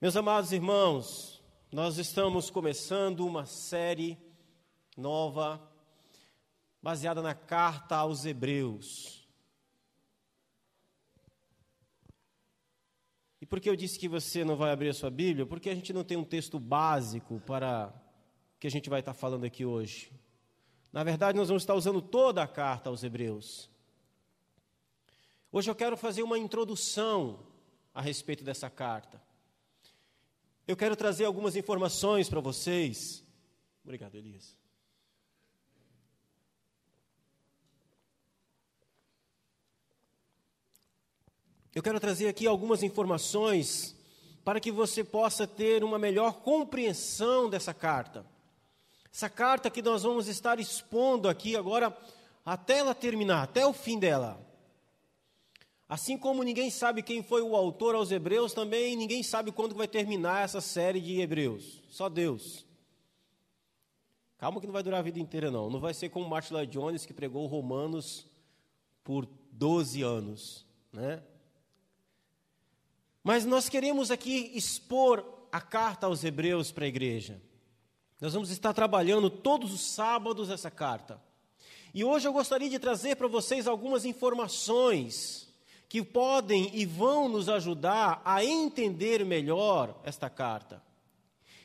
Meus amados irmãos, nós estamos começando uma série nova, baseada na carta aos Hebreus. E por que eu disse que você não vai abrir a sua Bíblia? Porque a gente não tem um texto básico para o que a gente vai estar falando aqui hoje. Na verdade, nós vamos estar usando toda a carta aos Hebreus. Hoje eu quero fazer uma introdução a respeito dessa carta. Eu quero trazer algumas informações para vocês. Obrigado, Elias. Eu quero trazer aqui algumas informações para que você possa ter uma melhor compreensão dessa carta. Essa carta que nós vamos estar expondo aqui agora até ela terminar, até o fim dela. Assim como ninguém sabe quem foi o autor aos Hebreus, também ninguém sabe quando vai terminar essa série de Hebreus. Só Deus. Calma que não vai durar a vida inteira, não. Não vai ser como Martin Lloyd Jones, que pregou Romanos por 12 anos. Né? Mas nós queremos aqui expor a carta aos Hebreus para a igreja. Nós vamos estar trabalhando todos os sábados essa carta. E hoje eu gostaria de trazer para vocês algumas informações que podem e vão nos ajudar a entender melhor esta carta.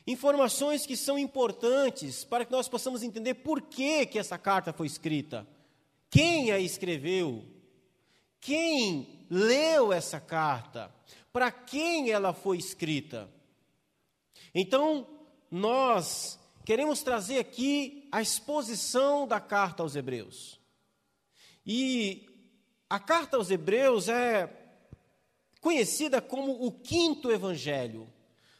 Informações que são importantes para que nós possamos entender por que, que essa carta foi escrita, quem a escreveu, quem leu essa carta, para quem ela foi escrita. Então, nós queremos trazer aqui a exposição da carta aos Hebreus. E a carta aos Hebreus é conhecida como o quinto evangelho.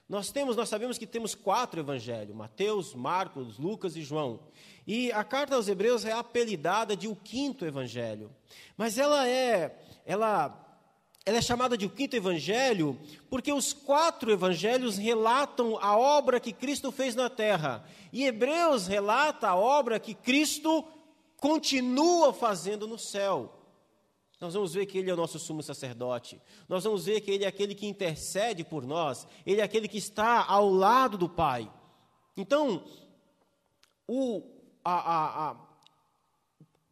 Nós temos, nós sabemos que temos quatro evangelhos: Mateus, Marcos, Lucas e João. E a carta aos Hebreus é apelidada de o quinto evangelho. Mas ela é, ela ela é chamada de o quinto evangelho porque os quatro evangelhos relatam a obra que Cristo fez na terra. E Hebreus relata a obra que Cristo continua fazendo no céu. Nós vamos ver que Ele é o nosso sumo sacerdote. Nós vamos ver que Ele é aquele que intercede por nós. Ele é aquele que está ao lado do Pai. Então, o, a, a, a,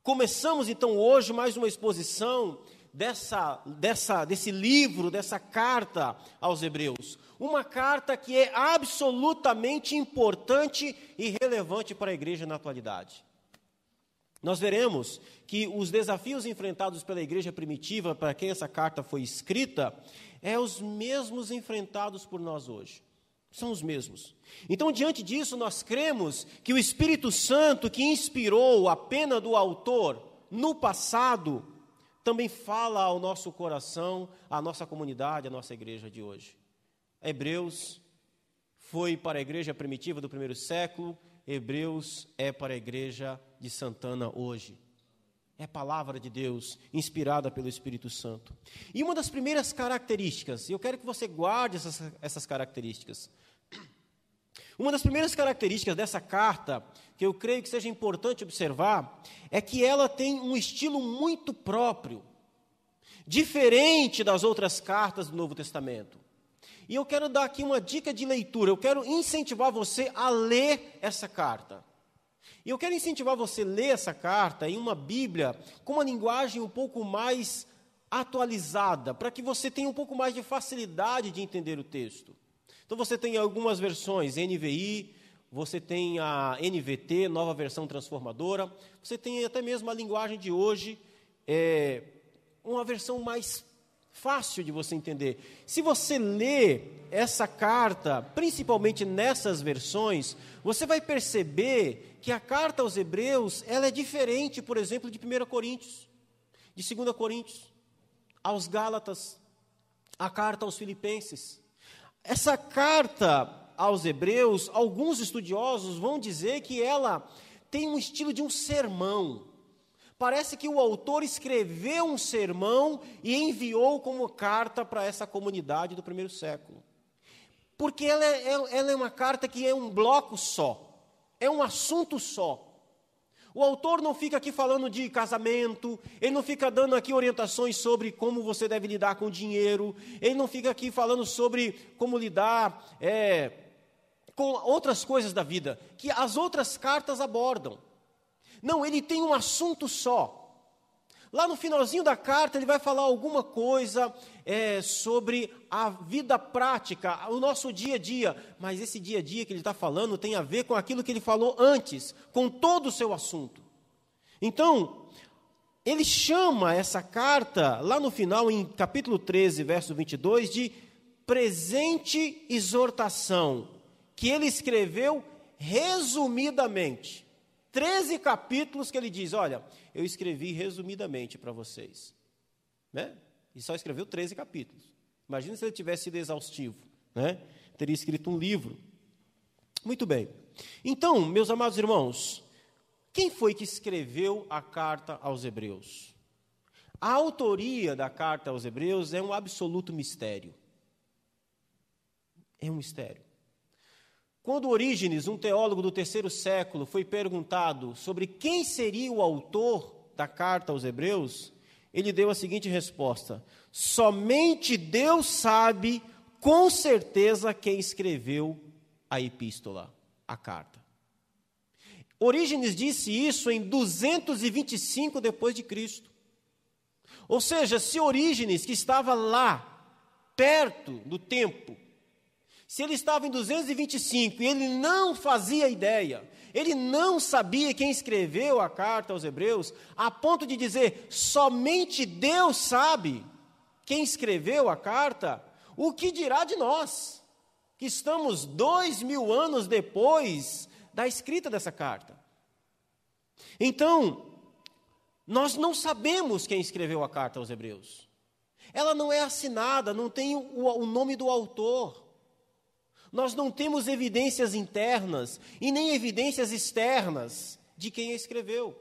começamos então hoje mais uma exposição dessa, dessa, desse livro, dessa carta aos Hebreus. Uma carta que é absolutamente importante e relevante para a igreja na atualidade. Nós veremos que os desafios enfrentados pela igreja primitiva, para quem essa carta foi escrita, é os mesmos enfrentados por nós hoje. São os mesmos. Então, diante disso, nós cremos que o Espírito Santo que inspirou a pena do autor no passado, também fala ao nosso coração, à nossa comunidade, à nossa igreja de hoje. Hebreus foi para a igreja primitiva do primeiro século, Hebreus é para a igreja de Santana hoje. É palavra de Deus, inspirada pelo Espírito Santo. E uma das primeiras características, e eu quero que você guarde essas, essas características. Uma das primeiras características dessa carta, que eu creio que seja importante observar, é que ela tem um estilo muito próprio, diferente das outras cartas do Novo Testamento. E eu quero dar aqui uma dica de leitura, eu quero incentivar você a ler essa carta. E eu quero incentivar você a ler essa carta em uma Bíblia com uma linguagem um pouco mais atualizada, para que você tenha um pouco mais de facilidade de entender o texto. Então você tem algumas versões, NVI, você tem a NVT, nova versão transformadora, você tem até mesmo a linguagem de hoje, é, uma versão mais fácil de você entender. Se você lê essa carta, principalmente nessas versões, você vai perceber que a carta aos Hebreus, ela é diferente, por exemplo, de 1 Coríntios, de 2 Coríntios, aos Gálatas, a carta aos Filipenses. Essa carta aos Hebreus, alguns estudiosos vão dizer que ela tem um estilo de um sermão. Parece que o autor escreveu um sermão e enviou como carta para essa comunidade do primeiro século. Porque ela é, ela é uma carta que é um bloco só, é um assunto só. O autor não fica aqui falando de casamento, ele não fica dando aqui orientações sobre como você deve lidar com o dinheiro, ele não fica aqui falando sobre como lidar é, com outras coisas da vida, que as outras cartas abordam. Não, ele tem um assunto só. Lá no finalzinho da carta, ele vai falar alguma coisa é, sobre a vida prática, o nosso dia a dia. Mas esse dia a dia que ele está falando tem a ver com aquilo que ele falou antes, com todo o seu assunto. Então, ele chama essa carta, lá no final, em capítulo 13, verso 22, de presente exortação, que ele escreveu resumidamente. Treze capítulos que ele diz: Olha, eu escrevi resumidamente para vocês. Né? E só escreveu 13 capítulos. Imagina se ele tivesse sido exaustivo. Né? Teria escrito um livro. Muito bem. Então, meus amados irmãos, quem foi que escreveu a carta aos Hebreus? A autoria da carta aos Hebreus é um absoluto mistério. É um mistério. Quando Orígenes, um teólogo do terceiro século, foi perguntado sobre quem seria o autor da carta aos Hebreus, ele deu a seguinte resposta: Somente Deus sabe com certeza quem escreveu a epístola, a carta. Orígenes disse isso em 225 depois de Cristo. Ou seja, se Orígenes, que estava lá, perto do tempo, se ele estava em 225 e ele não fazia ideia, ele não sabia quem escreveu a carta aos Hebreus, a ponto de dizer somente Deus sabe quem escreveu a carta, o que dirá de nós, que estamos dois mil anos depois da escrita dessa carta? Então, nós não sabemos quem escreveu a carta aos Hebreus. Ela não é assinada, não tem o, o nome do autor. Nós não temos evidências internas e nem evidências externas de quem escreveu.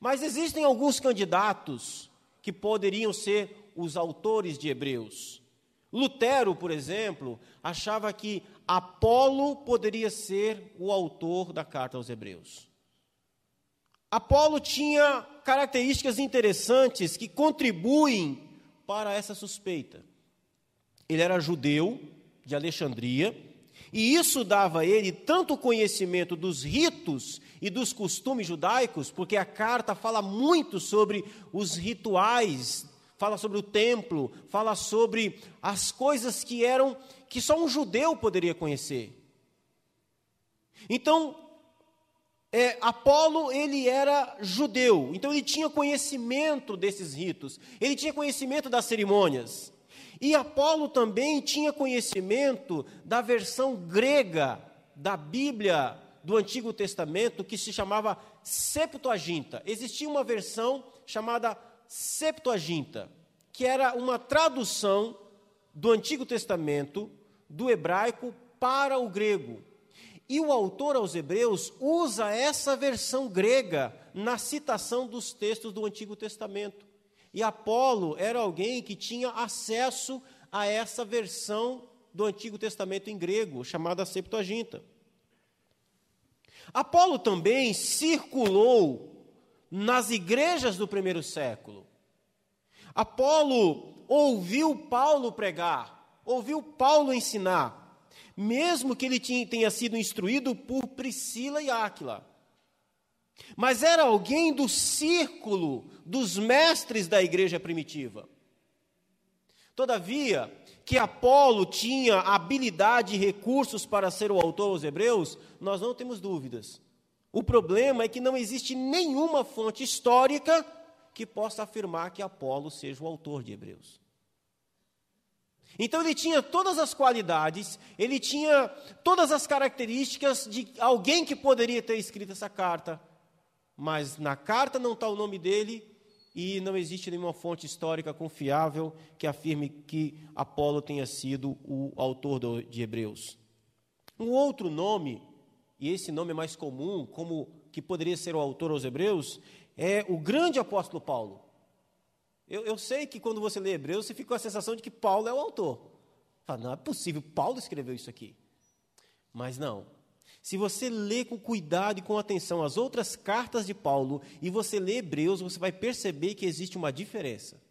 Mas existem alguns candidatos que poderiam ser os autores de Hebreus. Lutero, por exemplo, achava que Apolo poderia ser o autor da carta aos Hebreus. Apolo tinha características interessantes que contribuem para essa suspeita. Ele era judeu de Alexandria, e isso dava a ele tanto conhecimento dos ritos e dos costumes judaicos, porque a carta fala muito sobre os rituais, fala sobre o templo, fala sobre as coisas que eram que só um judeu poderia conhecer. Então, é, Apolo ele era judeu, então ele tinha conhecimento desses ritos, ele tinha conhecimento das cerimônias. E Apolo também tinha conhecimento da versão grega da Bíblia do Antigo Testamento que se chamava Septuaginta. Existia uma versão chamada Septuaginta, que era uma tradução do Antigo Testamento do hebraico para o grego. E o autor aos Hebreus usa essa versão grega na citação dos textos do Antigo Testamento. E Apolo era alguém que tinha acesso a essa versão do Antigo Testamento em grego, chamada Septuaginta. Apolo também circulou nas igrejas do primeiro século. Apolo ouviu Paulo pregar, ouviu Paulo ensinar, mesmo que ele tenha sido instruído por Priscila e Áquila. Mas era alguém do círculo dos mestres da igreja primitiva. Todavia, que Apolo tinha habilidade e recursos para ser o autor aos Hebreus, nós não temos dúvidas. O problema é que não existe nenhuma fonte histórica que possa afirmar que Apolo seja o autor de Hebreus. Então ele tinha todas as qualidades, ele tinha todas as características de alguém que poderia ter escrito essa carta, mas na carta não está o nome dele e não existe nenhuma fonte histórica confiável que afirme que Apolo tenha sido o autor de Hebreus. Um outro nome, e esse nome é mais comum, como que poderia ser o autor aos Hebreus, é o grande apóstolo Paulo. Eu, eu sei que quando você lê Hebreus, você fica com a sensação de que Paulo é o autor. Fala, não é possível, Paulo escreveu isso aqui. Mas não. Se você lê com cuidado e com atenção as outras cartas de Paulo e você lê Hebreus, você vai perceber que existe uma diferença.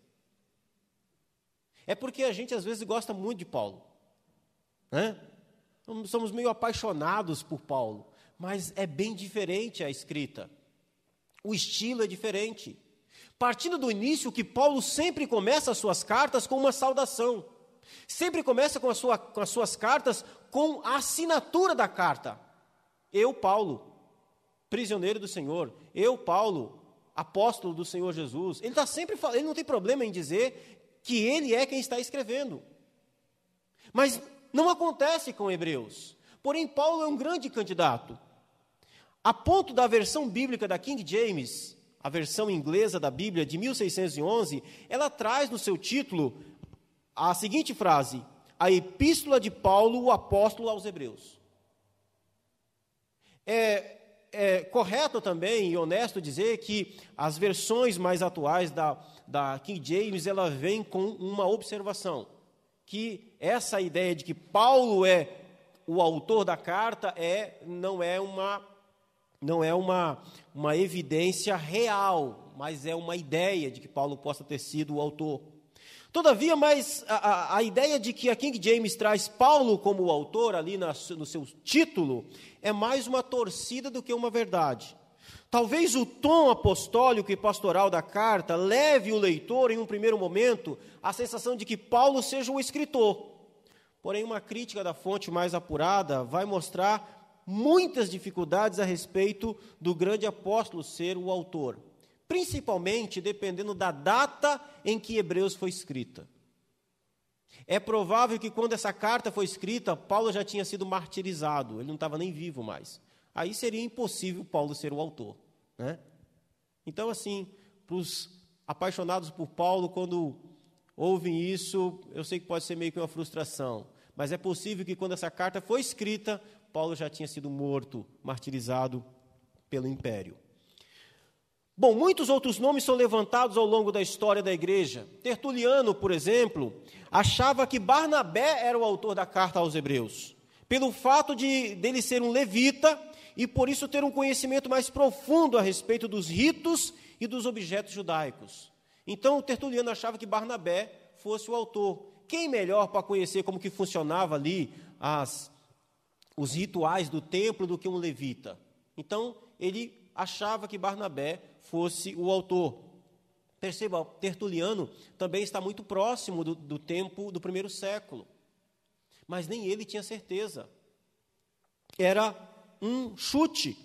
É porque a gente às vezes gosta muito de Paulo. Né? Somos meio apaixonados por Paulo, mas é bem diferente a escrita. O estilo é diferente. Partindo do início que Paulo sempre começa as suas cartas com uma saudação. Sempre começa com, sua, com as suas cartas com a assinatura da carta. Eu, Paulo, prisioneiro do Senhor. Eu, Paulo, apóstolo do Senhor Jesus. Ele está sempre falando, ele não tem problema em dizer que ele é quem está escrevendo. Mas não acontece com Hebreus. Porém, Paulo é um grande candidato. A ponto da versão bíblica da King James, a versão inglesa da Bíblia de 1611, ela traz no seu título a seguinte frase: A Epístola de Paulo, o apóstolo aos Hebreus. É, é correto também e honesto dizer que as versões mais atuais da, da King James ela vem com uma observação que essa ideia de que Paulo é o autor da carta é não é uma não é uma, uma evidência real, mas é uma ideia de que Paulo possa ter sido o autor. Todavia, mas a, a, a ideia de que a King James traz Paulo como autor ali na, no seu título é mais uma torcida do que uma verdade. Talvez o tom apostólico e pastoral da carta leve o leitor, em um primeiro momento, à sensação de que Paulo seja o escritor. Porém, uma crítica da fonte mais apurada vai mostrar muitas dificuldades a respeito do grande apóstolo ser o autor principalmente dependendo da data em que Hebreus foi escrita. É provável que quando essa carta foi escrita, Paulo já tinha sido martirizado, ele não estava nem vivo mais. Aí seria impossível Paulo ser o autor. Né? Então, assim, para os apaixonados por Paulo, quando ouvem isso, eu sei que pode ser meio que uma frustração, mas é possível que quando essa carta foi escrita, Paulo já tinha sido morto, martirizado pelo império. Bom, muitos outros nomes são levantados ao longo da história da igreja. Tertuliano, por exemplo, achava que Barnabé era o autor da carta aos Hebreus, pelo fato de dele ser um levita e por isso ter um conhecimento mais profundo a respeito dos ritos e dos objetos judaicos. Então, Tertuliano achava que Barnabé fosse o autor. Quem melhor para conhecer como que funcionava ali as, os rituais do templo do que um levita? Então, ele achava que Barnabé fosse o autor. Perceba, Tertuliano também está muito próximo do, do tempo do primeiro século, mas nem ele tinha certeza. Era um chute.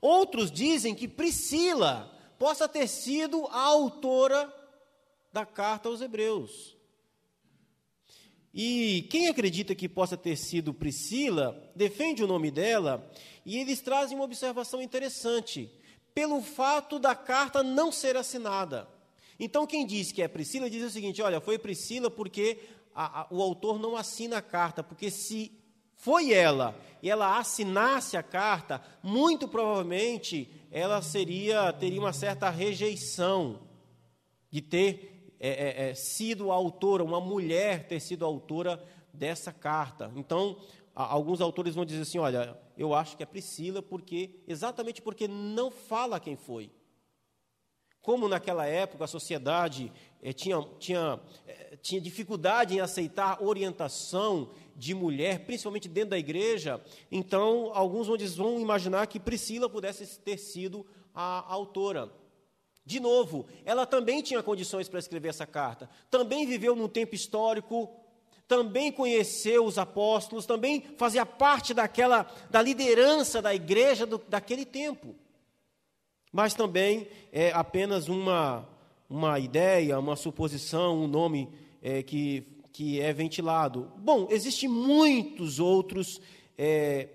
Outros dizem que Priscila possa ter sido a autora da carta aos Hebreus. E quem acredita que possa ter sido Priscila, defende o nome dela, e eles trazem uma observação interessante pelo fato da carta não ser assinada. Então, quem diz que é Priscila diz o seguinte: olha, foi Priscila porque a, a, o autor não assina a carta, porque se foi ela e ela assinasse a carta, muito provavelmente ela seria teria uma certa rejeição de ter é, é, é, sido autora, uma mulher ter sido autora dessa carta. Então, alguns autores vão dizer assim: olha, eu acho que é Priscila, porque exatamente porque não fala quem foi. Como naquela época a sociedade eh, tinha, tinha, eh, tinha dificuldade em aceitar orientação de mulher, principalmente dentro da igreja, então alguns vão imaginar que Priscila pudesse ter sido a autora. De novo, ela também tinha condições para escrever essa carta, também viveu num tempo histórico também conheceu os apóstolos, também fazia parte daquela da liderança da igreja do, daquele tempo. Mas também é apenas uma, uma ideia, uma suposição, um nome é, que, que é ventilado. Bom, existem muitos outros é,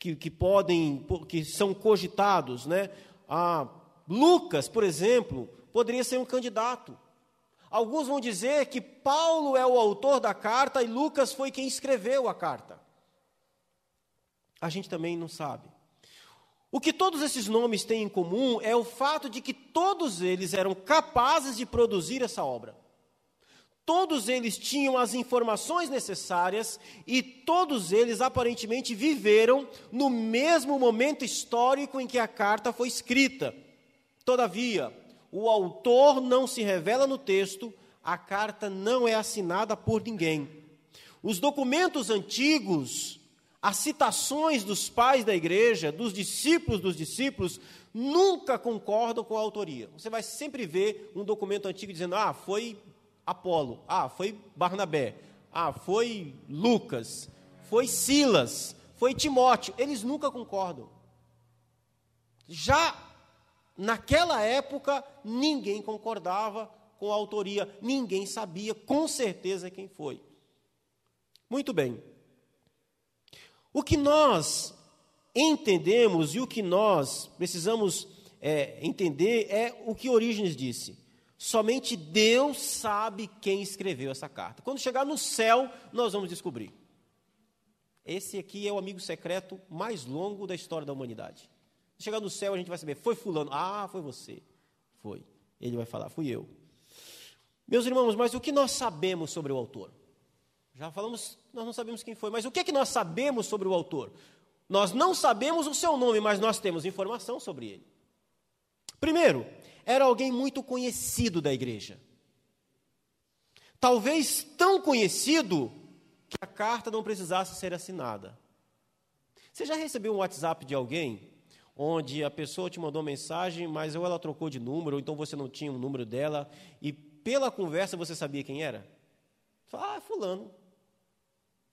que, que podem, que são cogitados, né? Ah, Lucas, por exemplo, poderia ser um candidato. Alguns vão dizer que Paulo é o autor da carta e Lucas foi quem escreveu a carta. A gente também não sabe. O que todos esses nomes têm em comum é o fato de que todos eles eram capazes de produzir essa obra. Todos eles tinham as informações necessárias e todos eles aparentemente viveram no mesmo momento histórico em que a carta foi escrita. Todavia, o autor não se revela no texto, a carta não é assinada por ninguém. Os documentos antigos, as citações dos pais da igreja, dos discípulos dos discípulos, nunca concordam com a autoria. Você vai sempre ver um documento antigo dizendo: ah, foi Apolo, ah, foi Barnabé, ah, foi Lucas, foi Silas, foi Timóteo. Eles nunca concordam. Já naquela época, ninguém concordava com a autoria, ninguém sabia com certeza quem foi. Muito bem. O que nós entendemos e o que nós precisamos é, entender é o que Orígenes disse. Somente Deus sabe quem escreveu essa carta. Quando chegar no céu, nós vamos descobrir. Esse aqui é o amigo secreto mais longo da história da humanidade. Chegar no céu, a gente vai saber, foi fulano. Ah, foi você. Foi. Ele vai falar, fui eu. Meus irmãos, mas o que nós sabemos sobre o autor? Já falamos, nós não sabemos quem foi, mas o que é que nós sabemos sobre o autor? Nós não sabemos o seu nome, mas nós temos informação sobre ele. Primeiro, era alguém muito conhecido da igreja. Talvez tão conhecido que a carta não precisasse ser assinada. Você já recebeu um WhatsApp de alguém onde a pessoa te mandou mensagem, mas ou ela trocou de número, ou então você não tinha o um número dela, e pela conversa você sabia quem era? ah, fulano.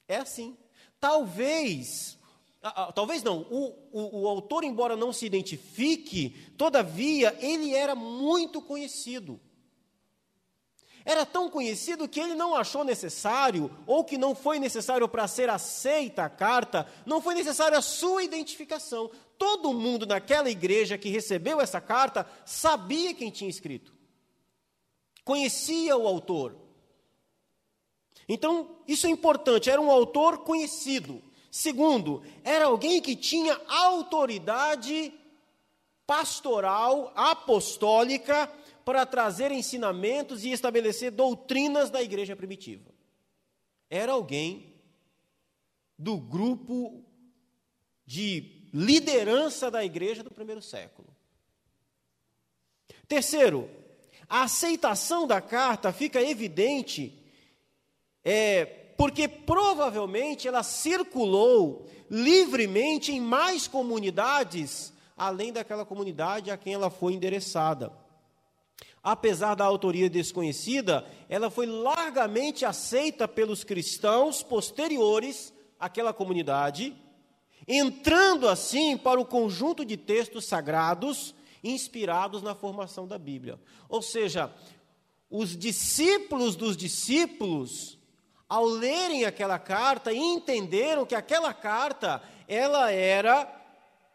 É assim. Talvez talvez não, o, o, o, autor, embora não se identifique, todavia ele era muito conhecido. Era tão conhecido que ele não achou necessário, ou que não foi necessário para ser aceita a carta, não foi necessária a sua identificação. Todo mundo naquela igreja que recebeu essa carta sabia quem tinha escrito, conhecia o autor. Então, isso é importante, era um autor conhecido. Segundo, era alguém que tinha autoridade pastoral, apostólica, para trazer ensinamentos e estabelecer doutrinas da igreja primitiva. Era alguém do grupo de liderança da igreja do primeiro século. Terceiro, a aceitação da carta fica evidente é, porque provavelmente ela circulou livremente em mais comunidades, além daquela comunidade a quem ela foi endereçada. Apesar da autoria desconhecida, ela foi largamente aceita pelos cristãos posteriores àquela comunidade, entrando assim para o conjunto de textos sagrados inspirados na formação da Bíblia. Ou seja, os discípulos dos discípulos ao lerem aquela carta, entenderam que aquela carta ela era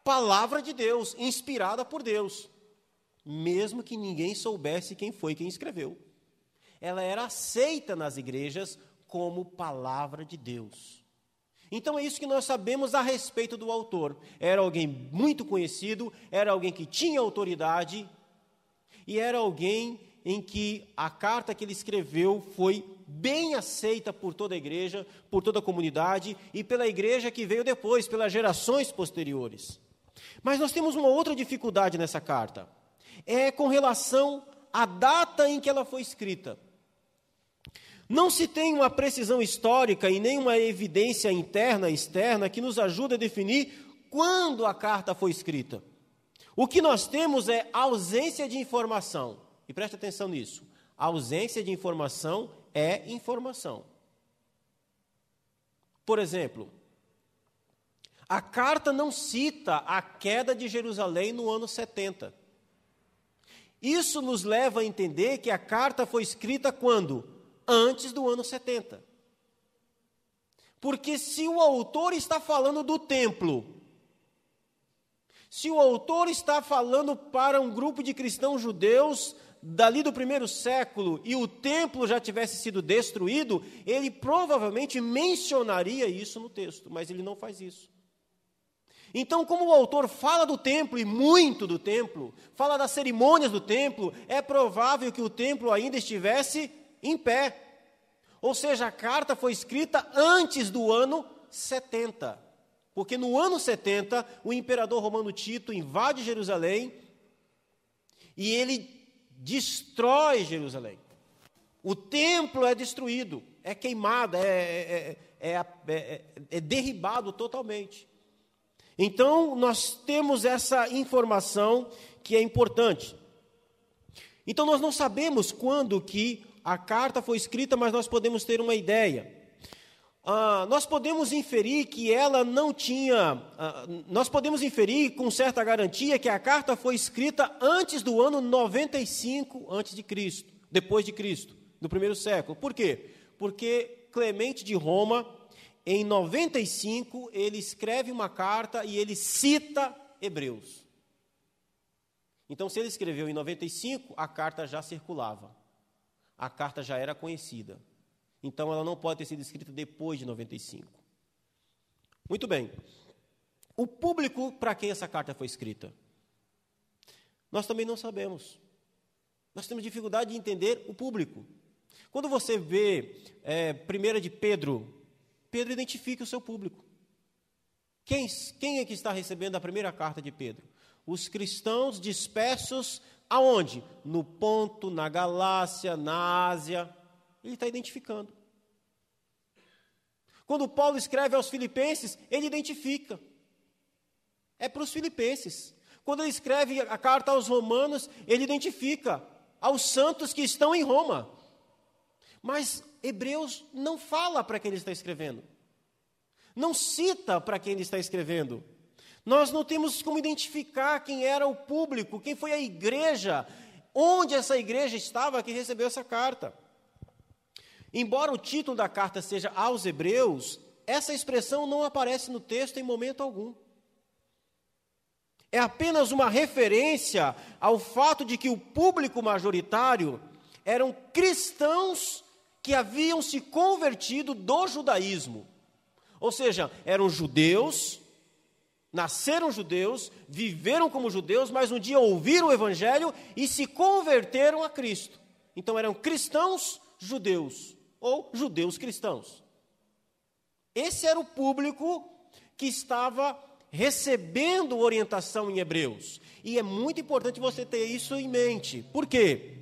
palavra de Deus, inspirada por Deus, mesmo que ninguém soubesse quem foi quem escreveu. Ela era aceita nas igrejas como palavra de Deus. Então é isso que nós sabemos a respeito do autor. Era alguém muito conhecido, era alguém que tinha autoridade e era alguém em que a carta que ele escreveu foi bem aceita por toda a igreja, por toda a comunidade e pela igreja que veio depois, pelas gerações posteriores. Mas nós temos uma outra dificuldade nessa carta. É com relação à data em que ela foi escrita. Não se tem uma precisão histórica e nem uma evidência interna e externa que nos ajude a definir quando a carta foi escrita. O que nós temos é ausência de informação. E preste atenção nisso. A ausência de informação é informação. Por exemplo, a carta não cita a queda de Jerusalém no ano 70. Isso nos leva a entender que a carta foi escrita quando? Antes do ano 70. Porque se o autor está falando do templo, se o autor está falando para um grupo de cristãos judeus dali do primeiro século e o templo já tivesse sido destruído, ele provavelmente mencionaria isso no texto, mas ele não faz isso. Então, como o autor fala do templo e muito do templo, fala das cerimônias do templo, é provável que o templo ainda estivesse em pé. Ou seja, a carta foi escrita antes do ano 70. Porque no ano 70, o imperador romano Tito invade Jerusalém e ele destrói Jerusalém. O templo é destruído, é queimado, é, é, é, é, derribado totalmente. Então, nós temos essa informação que é importante. Então, nós não sabemos quando que a carta foi escrita, mas nós podemos ter uma ideia. Ah, nós podemos inferir que ela não tinha. Ah, nós podemos inferir com certa garantia que a carta foi escrita antes do ano 95 antes de Cristo, depois de Cristo, do primeiro século. Por quê? Porque Clemente de Roma, em 95, ele escreve uma carta e ele cita Hebreus. Então, se ele escreveu em 95, a carta já circulava. A carta já era conhecida. Então ela não pode ter sido escrita depois de 95. Muito bem. O público para quem essa carta foi escrita? Nós também não sabemos. Nós temos dificuldade de entender o público. Quando você vê é, primeira de Pedro, Pedro identifica o seu público. Quem, quem é que está recebendo a primeira carta de Pedro? Os cristãos dispersos aonde? No Ponto, na Galácia, na Ásia. Ele está identificando. Quando Paulo escreve aos Filipenses, ele identifica. É para os Filipenses. Quando ele escreve a carta aos Romanos, ele identifica aos santos que estão em Roma. Mas Hebreus não fala para quem ele está escrevendo. Não cita para quem ele está escrevendo. Nós não temos como identificar quem era o público, quem foi a igreja, onde essa igreja estava que recebeu essa carta. Embora o título da carta seja aos Hebreus, essa expressão não aparece no texto em momento algum. É apenas uma referência ao fato de que o público majoritário eram cristãos que haviam se convertido do judaísmo. Ou seja, eram judeus, nasceram judeus, viveram como judeus, mas um dia ouviram o evangelho e se converteram a Cristo. Então eram cristãos judeus ou judeus cristãos. Esse era o público que estava recebendo orientação em Hebreus. E é muito importante você ter isso em mente. Por quê?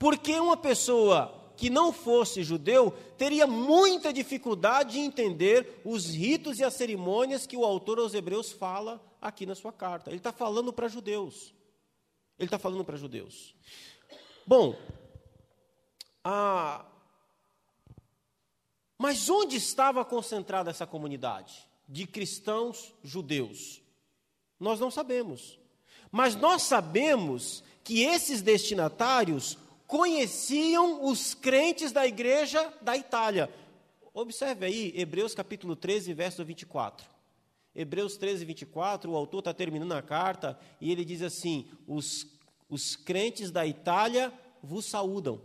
Porque uma pessoa que não fosse judeu teria muita dificuldade de entender os ritos e as cerimônias que o autor aos Hebreus fala aqui na sua carta. Ele está falando para judeus. Ele está falando para judeus. Bom, ah, mas onde estava concentrada essa comunidade de cristãos judeus? Nós não sabemos. Mas nós sabemos que esses destinatários conheciam os crentes da igreja da Itália. Observe aí, Hebreus capítulo 13, verso 24. Hebreus 13, 24, o autor está terminando a carta e ele diz assim: os, os crentes da Itália vos saúdam.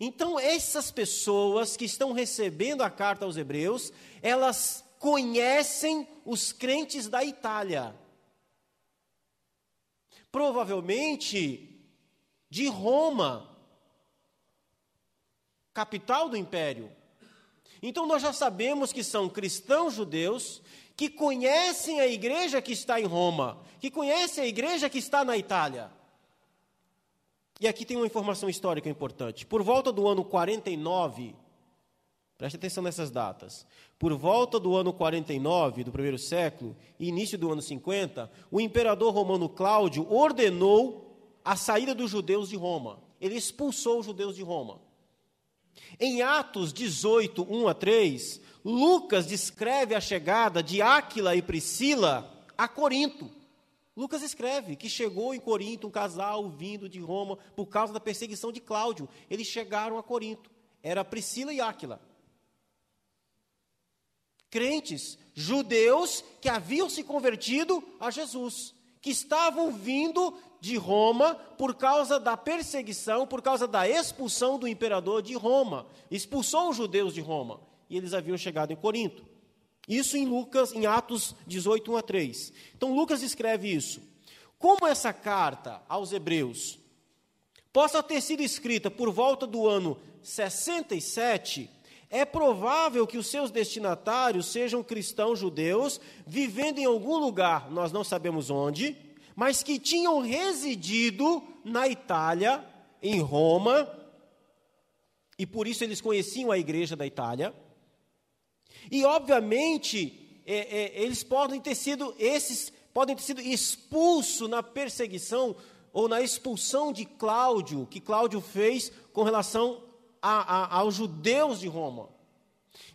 Então, essas pessoas que estão recebendo a carta aos Hebreus, elas conhecem os crentes da Itália. Provavelmente de Roma, capital do império. Então, nós já sabemos que são cristãos judeus que conhecem a igreja que está em Roma, que conhecem a igreja que está na Itália. E aqui tem uma informação histórica importante. Por volta do ano 49, preste atenção nessas datas. Por volta do ano 49 do primeiro século início do ano 50, o imperador romano Cláudio ordenou a saída dos judeus de Roma. Ele expulsou os judeus de Roma. Em Atos 18, 1 a 3, Lucas descreve a chegada de Áquila e Priscila a Corinto. Lucas escreve que chegou em Corinto um casal vindo de Roma por causa da perseguição de Cláudio. Eles chegaram a Corinto. Era Priscila e Áquila. Crentes, judeus que haviam se convertido a Jesus, que estavam vindo de Roma por causa da perseguição, por causa da expulsão do imperador de Roma. Expulsou os judeus de Roma. E eles haviam chegado em Corinto. Isso em Lucas, em Atos 18, 1 a 3. Então Lucas escreve isso. Como essa carta aos Hebreus possa ter sido escrita por volta do ano 67, é provável que os seus destinatários sejam cristãos judeus vivendo em algum lugar, nós não sabemos onde, mas que tinham residido na Itália, em Roma, e por isso eles conheciam a igreja da Itália. E obviamente é, é, eles podem ter sido esses podem ter sido expulsos na perseguição ou na expulsão de Cláudio, que Cláudio fez com relação a, a, aos judeus de Roma.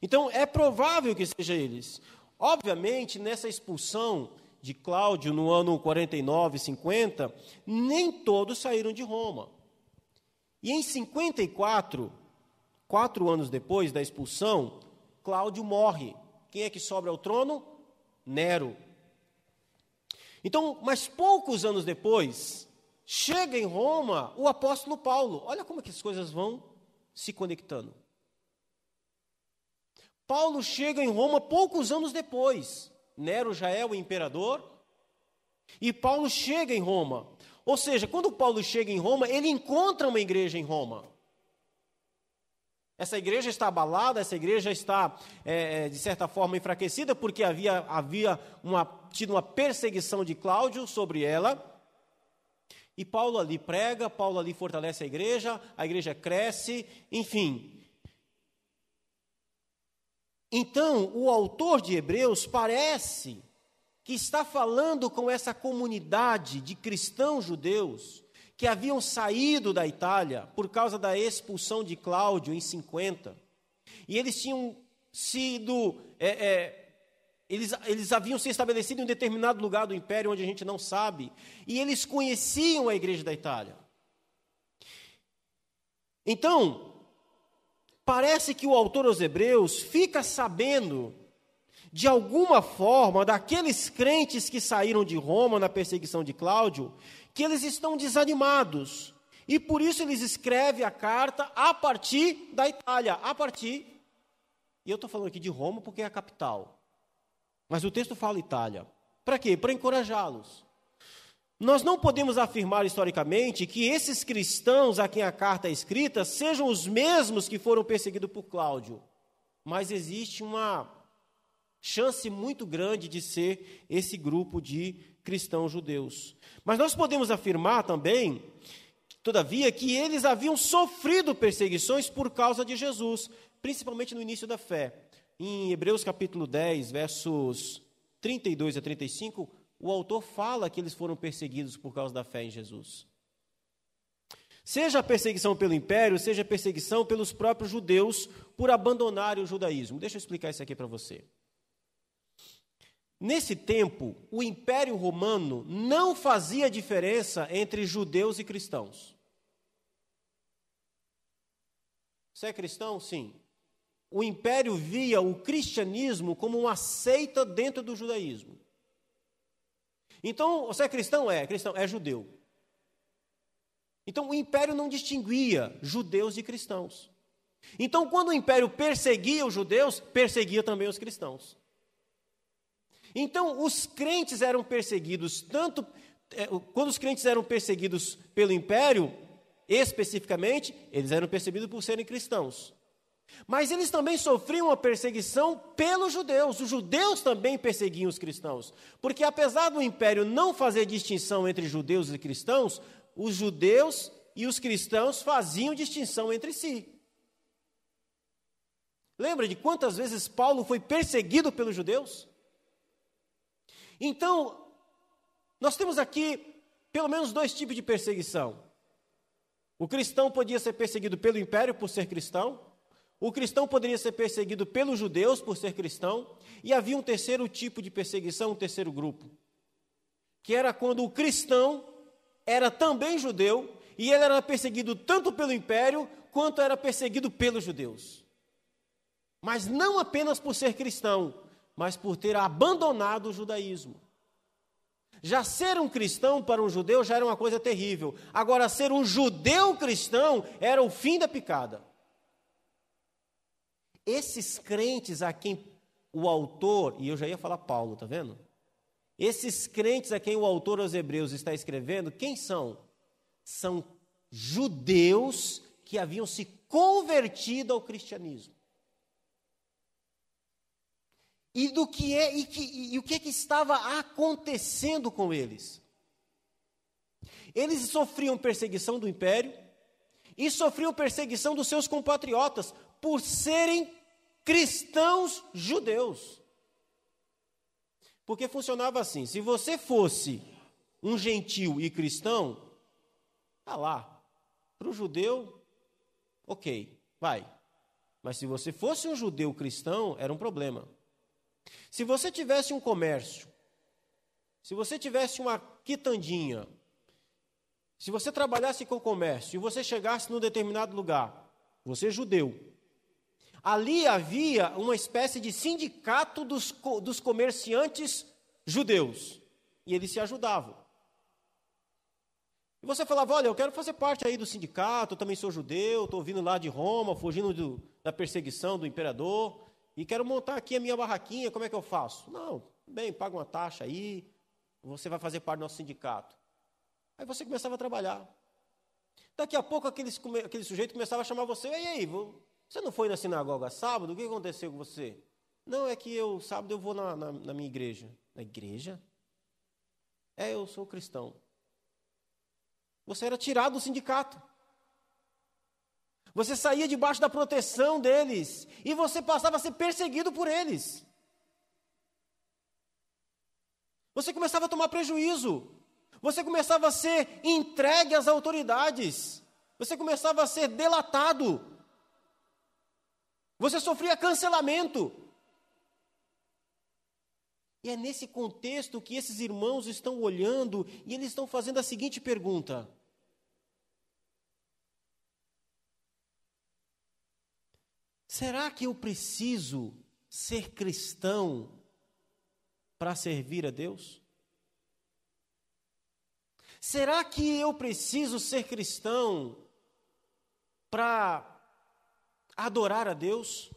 Então é provável que seja eles. Obviamente, nessa expulsão de Cláudio no ano 49, 50, nem todos saíram de Roma. E em 54, quatro anos depois da expulsão, Cláudio morre. Quem é que sobra ao trono? Nero. Então, mas poucos anos depois, chega em Roma o apóstolo Paulo. Olha como é que as coisas vão se conectando. Paulo chega em Roma poucos anos depois. Nero já é o imperador. E Paulo chega em Roma. Ou seja, quando Paulo chega em Roma, ele encontra uma igreja em Roma. Essa igreja está abalada, essa igreja está, é, é, de certa forma, enfraquecida, porque havia, havia uma, tido uma perseguição de Cláudio sobre ela. E Paulo ali prega, Paulo ali fortalece a igreja, a igreja cresce, enfim. Então, o autor de Hebreus parece que está falando com essa comunidade de cristãos judeus que haviam saído da Itália por causa da expulsão de Cláudio em 50. E eles tinham sido. É, é, eles, eles haviam se estabelecido em um determinado lugar do império onde a gente não sabe. E eles conheciam a igreja da Itália. Então, parece que o autor aos Hebreus fica sabendo, de alguma forma, daqueles crentes que saíram de Roma na perseguição de Cláudio, que eles estão desanimados. E por isso eles escrevem a carta a partir da Itália, a partir. E eu estou falando aqui de Roma porque é a capital. Mas o texto fala Itália. Para quê? Para encorajá-los. Nós não podemos afirmar historicamente que esses cristãos a quem a carta é escrita sejam os mesmos que foram perseguidos por Cláudio. Mas existe uma chance muito grande de ser esse grupo de cristãos judeus. Mas nós podemos afirmar também, todavia, que eles haviam sofrido perseguições por causa de Jesus, principalmente no início da fé. Em Hebreus capítulo 10, versos 32 a 35, o autor fala que eles foram perseguidos por causa da fé em Jesus. Seja a perseguição pelo império, seja a perseguição pelos próprios judeus por abandonarem o judaísmo. Deixa eu explicar isso aqui para você. Nesse tempo, o Império Romano não fazia diferença entre judeus e cristãos. Você é cristão? Sim. O Império via o cristianismo como uma seita dentro do judaísmo. Então, você é cristão? É, cristão, é judeu. Então, o Império não distinguia judeus e cristãos. Então, quando o Império perseguia os judeus, perseguia também os cristãos. Então, os crentes eram perseguidos, tanto é, quando os crentes eram perseguidos pelo império, especificamente, eles eram perseguidos por serem cristãos. Mas eles também sofriam uma perseguição pelos judeus. Os judeus também perseguiam os cristãos. Porque apesar do império não fazer distinção entre judeus e cristãos, os judeus e os cristãos faziam distinção entre si. Lembra de quantas vezes Paulo foi perseguido pelos judeus? Então, nós temos aqui pelo menos dois tipos de perseguição. O cristão podia ser perseguido pelo império por ser cristão, o cristão poderia ser perseguido pelos judeus por ser cristão, e havia um terceiro tipo de perseguição, um terceiro grupo, que era quando o cristão era também judeu e ele era perseguido tanto pelo império quanto era perseguido pelos judeus. Mas não apenas por ser cristão, mas por ter abandonado o judaísmo. Já ser um cristão para um judeu já era uma coisa terrível. Agora, ser um judeu cristão era o fim da picada. Esses crentes a quem o autor, e eu já ia falar Paulo, tá vendo? Esses crentes a quem o autor aos Hebreus está escrevendo, quem são? São judeus que haviam se convertido ao cristianismo. E do que é e, que, e o que, é que estava acontecendo com eles? Eles sofriam perseguição do império e sofriam perseguição dos seus compatriotas por serem cristãos judeus. Porque funcionava assim: se você fosse um gentil e cristão, tá lá, para o judeu, ok, vai. Mas se você fosse um judeu cristão, era um problema. Se você tivesse um comércio, se você tivesse uma quitandinha, se você trabalhasse com comércio e você chegasse num determinado lugar, você é judeu, ali havia uma espécie de sindicato dos, dos comerciantes judeus, e eles se ajudavam. E você falava, olha, eu quero fazer parte aí do sindicato, também sou judeu, estou vindo lá de Roma, fugindo do, da perseguição do imperador, e quero montar aqui a minha barraquinha, como é que eu faço? Não, bem, paga uma taxa aí, você vai fazer parte do nosso sindicato. Aí você começava a trabalhar. Daqui a pouco aquele, aquele sujeito começava a chamar você, e aí, você não foi na sinagoga sábado? O que aconteceu com você? Não, é que eu, sábado, eu vou na, na, na minha igreja. Na igreja? É, eu sou cristão. Você era tirado do sindicato. Você saía debaixo da proteção deles e você passava a ser perseguido por eles. Você começava a tomar prejuízo. Você começava a ser entregue às autoridades. Você começava a ser delatado. Você sofria cancelamento. E é nesse contexto que esses irmãos estão olhando e eles estão fazendo a seguinte pergunta: Será que eu preciso ser cristão para servir a Deus? Será que eu preciso ser cristão para adorar a Deus?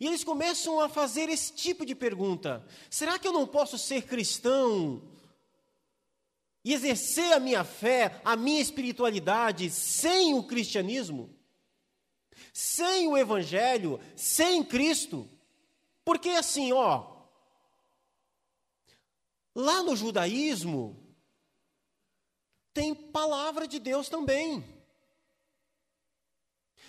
E eles começam a fazer esse tipo de pergunta: será que eu não posso ser cristão e exercer a minha fé, a minha espiritualidade sem o cristianismo? sem o Evangelho, sem Cristo. Porque assim, ó, lá no judaísmo, tem palavra de Deus também.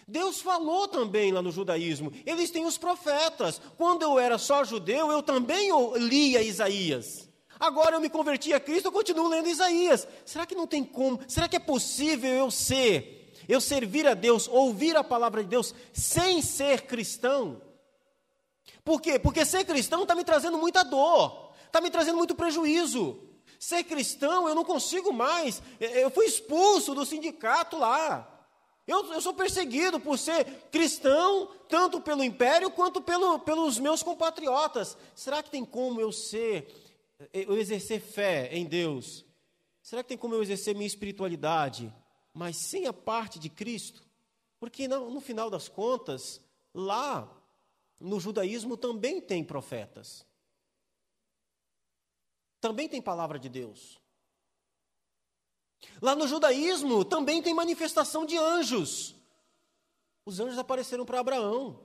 Deus falou também lá no judaísmo. Eles têm os profetas. Quando eu era só judeu, eu também lia Isaías. Agora eu me converti a Cristo, eu continuo lendo Isaías. Será que não tem como? Será que é possível eu ser eu servir a Deus, ouvir a palavra de Deus, sem ser cristão. Por quê? Porque ser cristão está me trazendo muita dor, está me trazendo muito prejuízo. Ser cristão, eu não consigo mais. Eu fui expulso do sindicato lá. Eu, eu sou perseguido por ser cristão, tanto pelo império quanto pelo, pelos meus compatriotas. Será que tem como eu ser, eu exercer fé em Deus? Será que tem como eu exercer minha espiritualidade? mas sem a parte de Cristo. Porque no, no final das contas, lá no judaísmo também tem profetas. Também tem palavra de Deus. Lá no judaísmo também tem manifestação de anjos. Os anjos apareceram para Abraão.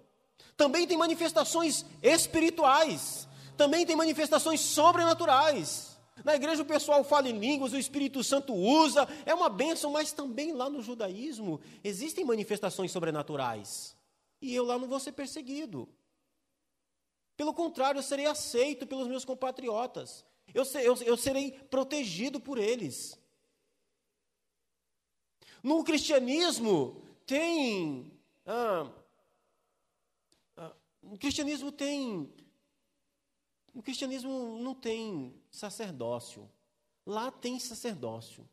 Também tem manifestações espirituais. Também tem manifestações sobrenaturais. Na igreja o pessoal fala em línguas, o Espírito Santo usa, é uma bênção, mas também lá no judaísmo existem manifestações sobrenaturais. E eu lá não vou ser perseguido. Pelo contrário, eu serei aceito pelos meus compatriotas. Eu, eu, eu serei protegido por eles. No cristianismo tem. Ah, ah, o cristianismo tem o cristianismo não tem sacerdócio. Lá tem sacerdócio.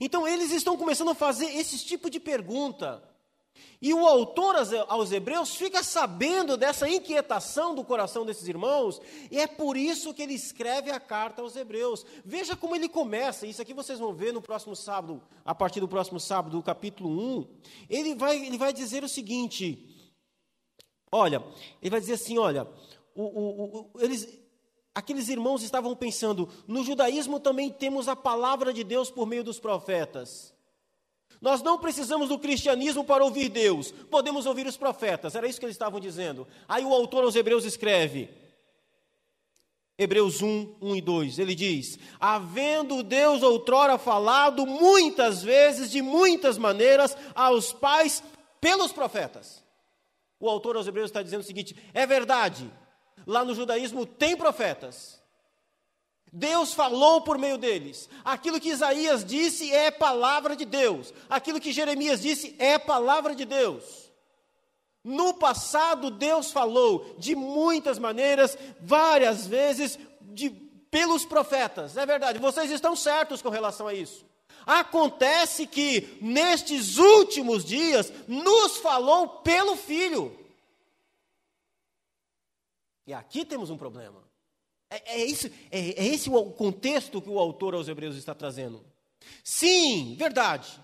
Então eles estão começando a fazer esse tipo de pergunta. E o autor aos Hebreus fica sabendo dessa inquietação do coração desses irmãos, e é por isso que ele escreve a carta aos Hebreus. Veja como ele começa, isso aqui vocês vão ver no próximo sábado, a partir do próximo sábado, do capítulo 1. Ele vai, ele vai dizer o seguinte: Olha, ele vai dizer assim: olha, o, o, o, eles, aqueles irmãos estavam pensando: no judaísmo também temos a palavra de Deus por meio dos profetas. Nós não precisamos do cristianismo para ouvir Deus, podemos ouvir os profetas. Era isso que eles estavam dizendo. Aí o autor aos Hebreus escreve: Hebreus 1, 1 e 2, ele diz: Havendo Deus outrora falado muitas vezes, de muitas maneiras, aos pais pelos profetas. O autor aos Hebreus está dizendo o seguinte: é verdade, lá no judaísmo tem profetas. Deus falou por meio deles. Aquilo que Isaías disse é palavra de Deus. Aquilo que Jeremias disse é palavra de Deus. No passado, Deus falou de muitas maneiras, várias vezes, de, pelos profetas. É verdade, vocês estão certos com relação a isso. Acontece que, nestes últimos dias, nos falou pelo Filho. E aqui temos um problema. É, é, isso, é, é esse o contexto que o autor aos Hebreus está trazendo. Sim, verdade.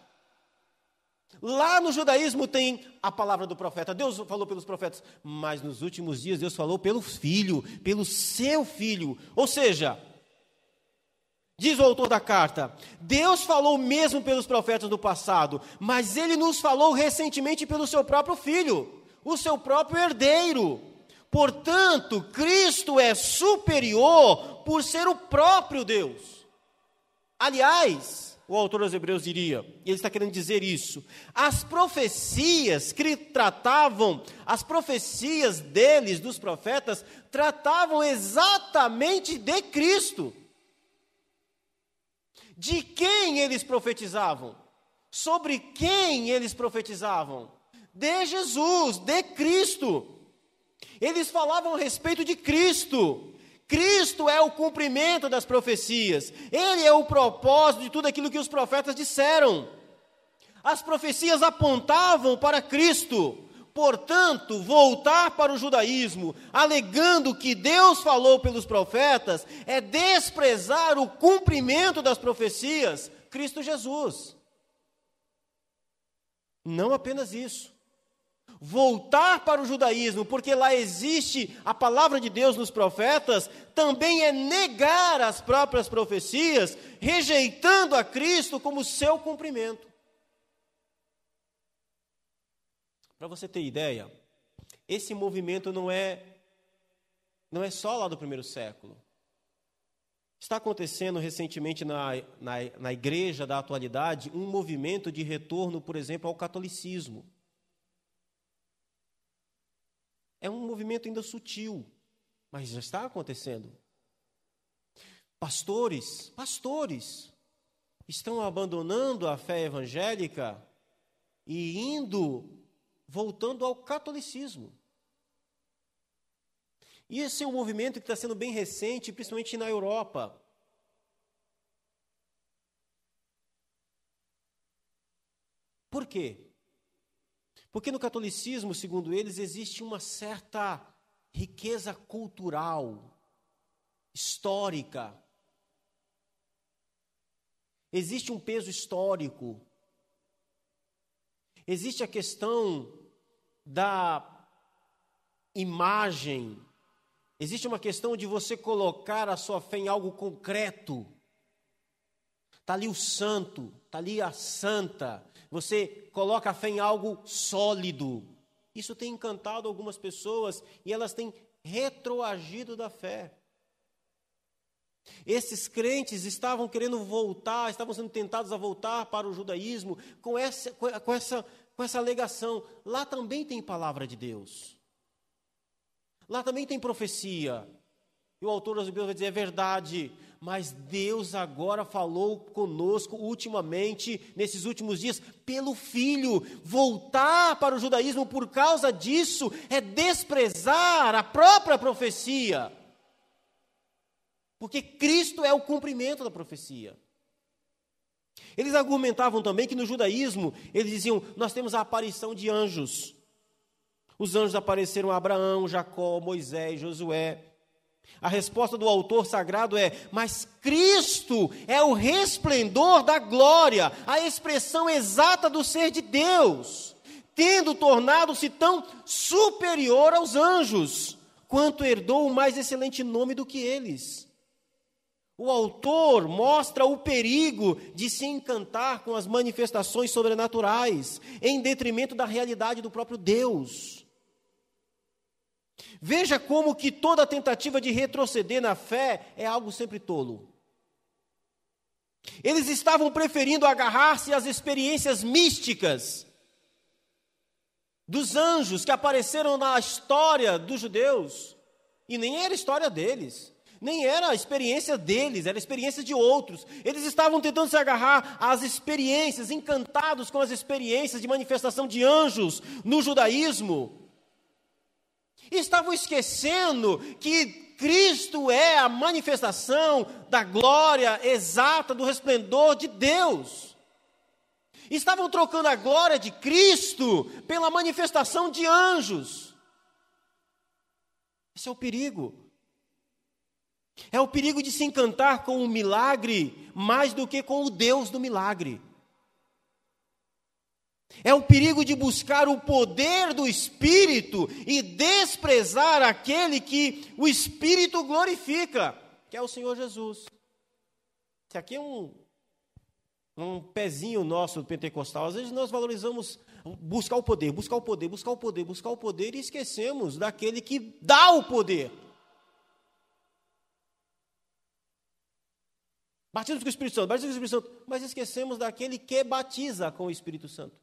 Lá no judaísmo tem a palavra do profeta. Deus falou pelos profetas, mas nos últimos dias Deus falou pelo filho, pelo seu filho. Ou seja, diz o autor da carta, Deus falou mesmo pelos profetas do passado, mas ele nos falou recentemente pelo seu próprio filho, o seu próprio herdeiro. Portanto, Cristo é superior por ser o próprio Deus. Aliás, o autor aos Hebreus diria, e ele está querendo dizer isso. As profecias que tratavam, as profecias deles, dos profetas, tratavam exatamente de Cristo. De quem eles profetizavam? Sobre quem eles profetizavam? De Jesus, de Cristo. Eles falavam a respeito de Cristo. Cristo é o cumprimento das profecias, Ele é o propósito de tudo aquilo que os profetas disseram. As profecias apontavam para Cristo, portanto, voltar para o judaísmo, alegando que Deus falou pelos profetas, é desprezar o cumprimento das profecias, Cristo Jesus. Não apenas isso voltar para o judaísmo, porque lá existe a palavra de Deus nos profetas, também é negar as próprias profecias, rejeitando a Cristo como seu cumprimento. Para você ter ideia, esse movimento não é não é só lá do primeiro século. Está acontecendo recentemente na, na, na igreja da atualidade um movimento de retorno, por exemplo, ao catolicismo. É um movimento ainda sutil, mas já está acontecendo. Pastores, pastores, estão abandonando a fé evangélica e indo, voltando ao catolicismo. E esse é um movimento que está sendo bem recente, principalmente na Europa. Por quê? Porque no catolicismo, segundo eles, existe uma certa riqueza cultural, histórica. Existe um peso histórico. Existe a questão da imagem. Existe uma questão de você colocar a sua fé em algo concreto. Está ali o santo, está ali a santa, você coloca a fé em algo sólido. Isso tem encantado algumas pessoas e elas têm retroagido da fé. Esses crentes estavam querendo voltar, estavam sendo tentados a voltar para o judaísmo com essa, com essa, com essa alegação. Lá também tem palavra de Deus. Lá também tem profecia. E o autor das Bíblias vai dizer: é verdade, mas Deus agora falou conosco ultimamente, nesses últimos dias, pelo Filho. Voltar para o judaísmo por causa disso é desprezar a própria profecia. Porque Cristo é o cumprimento da profecia. Eles argumentavam também que no judaísmo, eles diziam: nós temos a aparição de anjos. Os anjos apareceram a Abraão, Jacó, Moisés, Josué. A resposta do autor sagrado é: Mas Cristo é o resplendor da glória, a expressão exata do ser de Deus, tendo tornado-se tão superior aos anjos, quanto herdou o mais excelente nome do que eles. O autor mostra o perigo de se encantar com as manifestações sobrenaturais, em detrimento da realidade do próprio Deus. Veja como que toda tentativa de retroceder na fé é algo sempre tolo. Eles estavam preferindo agarrar-se às experiências místicas dos anjos que apareceram na história dos judeus, e nem era história deles, nem era a experiência deles, era a experiência de outros. Eles estavam tentando se agarrar às experiências, encantados com as experiências de manifestação de anjos no judaísmo. Estavam esquecendo que Cristo é a manifestação da glória exata do resplendor de Deus. Estavam trocando a glória de Cristo pela manifestação de anjos. Esse é o perigo. É o perigo de se encantar com o milagre mais do que com o Deus do milagre. É o perigo de buscar o poder do Espírito e desprezar aquele que o Espírito glorifica, que é o Senhor Jesus. Esse aqui é um um pezinho nosso pentecostal. Às vezes nós valorizamos buscar o poder, buscar o poder, buscar o poder, buscar o poder e esquecemos daquele que dá o poder. Batismo com o Espírito Santo, batismo com o Espírito Santo, mas esquecemos daquele que batiza com o Espírito Santo.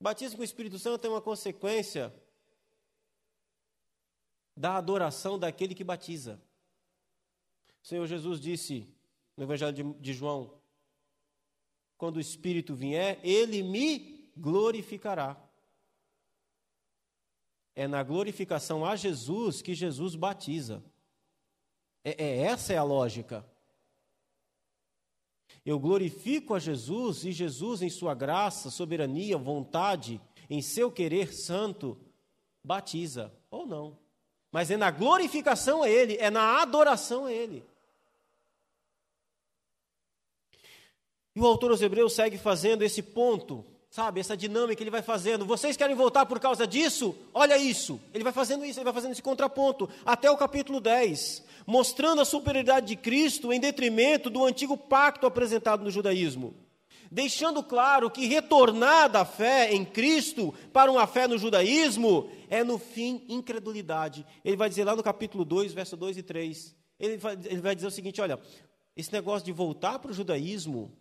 Batismo com o Espírito Santo é uma consequência da adoração daquele que batiza. O Senhor Jesus disse: no Evangelho de, João: quando o Espírito vier, ele me glorificará. É na glorificação a Jesus que Jesus batiza. É, é, essa é a lógica. Eu glorifico a Jesus e Jesus, em sua graça, soberania, vontade, em seu querer santo, batiza, ou não. Mas é na glorificação a Ele, é na adoração a Ele. E o autor aos Hebreus segue fazendo esse ponto, sabe, essa dinâmica ele vai fazendo. Vocês querem voltar por causa disso? Olha isso. Ele vai fazendo isso, ele vai fazendo esse contraponto até o capítulo 10, mostrando a superioridade de Cristo em detrimento do antigo pacto apresentado no judaísmo. Deixando claro que retornar da fé em Cristo para uma fé no judaísmo é, no fim, incredulidade. Ele vai dizer lá no capítulo 2, verso 2 e 3. Ele vai, ele vai dizer o seguinte: olha, esse negócio de voltar para o judaísmo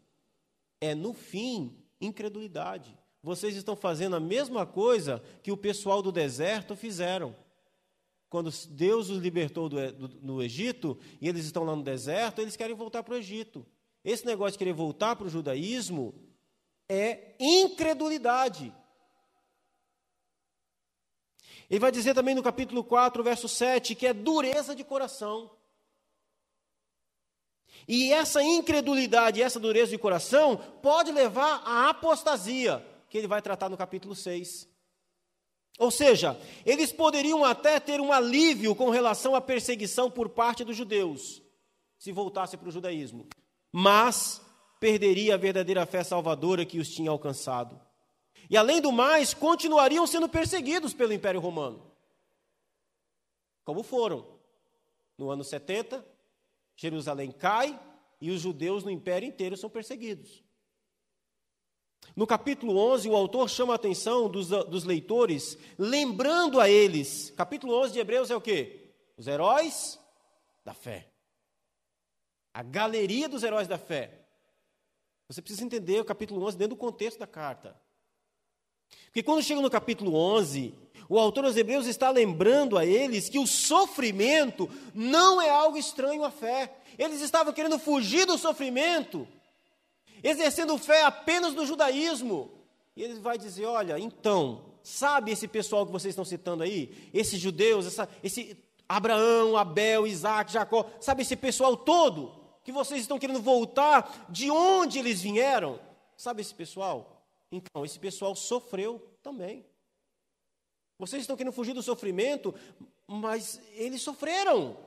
é, no fim, incredulidade. Vocês estão fazendo a mesma coisa que o pessoal do deserto fizeram. Quando Deus os libertou do, do, no Egito e eles estão lá no deserto, eles querem voltar para o Egito. Esse negócio de querer voltar para o judaísmo é incredulidade. Ele vai dizer também no capítulo 4, verso 7, que é dureza de coração. E essa incredulidade, essa dureza de coração, pode levar à apostasia, que ele vai tratar no capítulo 6. Ou seja, eles poderiam até ter um alívio com relação à perseguição por parte dos judeus, se voltasse para o judaísmo, mas perderia a verdadeira fé salvadora que os tinha alcançado. E além do mais, continuariam sendo perseguidos pelo Império Romano. Como foram. No ano 70, Jerusalém cai e os judeus no império inteiro são perseguidos. No capítulo 11, o autor chama a atenção dos, dos leitores, lembrando a eles. Capítulo 11 de Hebreus é o quê? Os heróis da fé. A galeria dos heróis da fé. Você precisa entender o capítulo 11 dentro do contexto da carta. Porque quando chega no capítulo 11, o autor aos Hebreus está lembrando a eles que o sofrimento não é algo estranho à fé. Eles estavam querendo fugir do sofrimento, exercendo fé apenas no judaísmo. E ele vai dizer: olha, então, sabe esse pessoal que vocês estão citando aí? Esses judeus, essa, esse Abraão, Abel, Isaac, Jacó, sabe esse pessoal todo que vocês estão querendo voltar de onde eles vieram? Sabe esse pessoal? Então, esse pessoal sofreu também. Vocês estão querendo fugir do sofrimento, mas eles sofreram.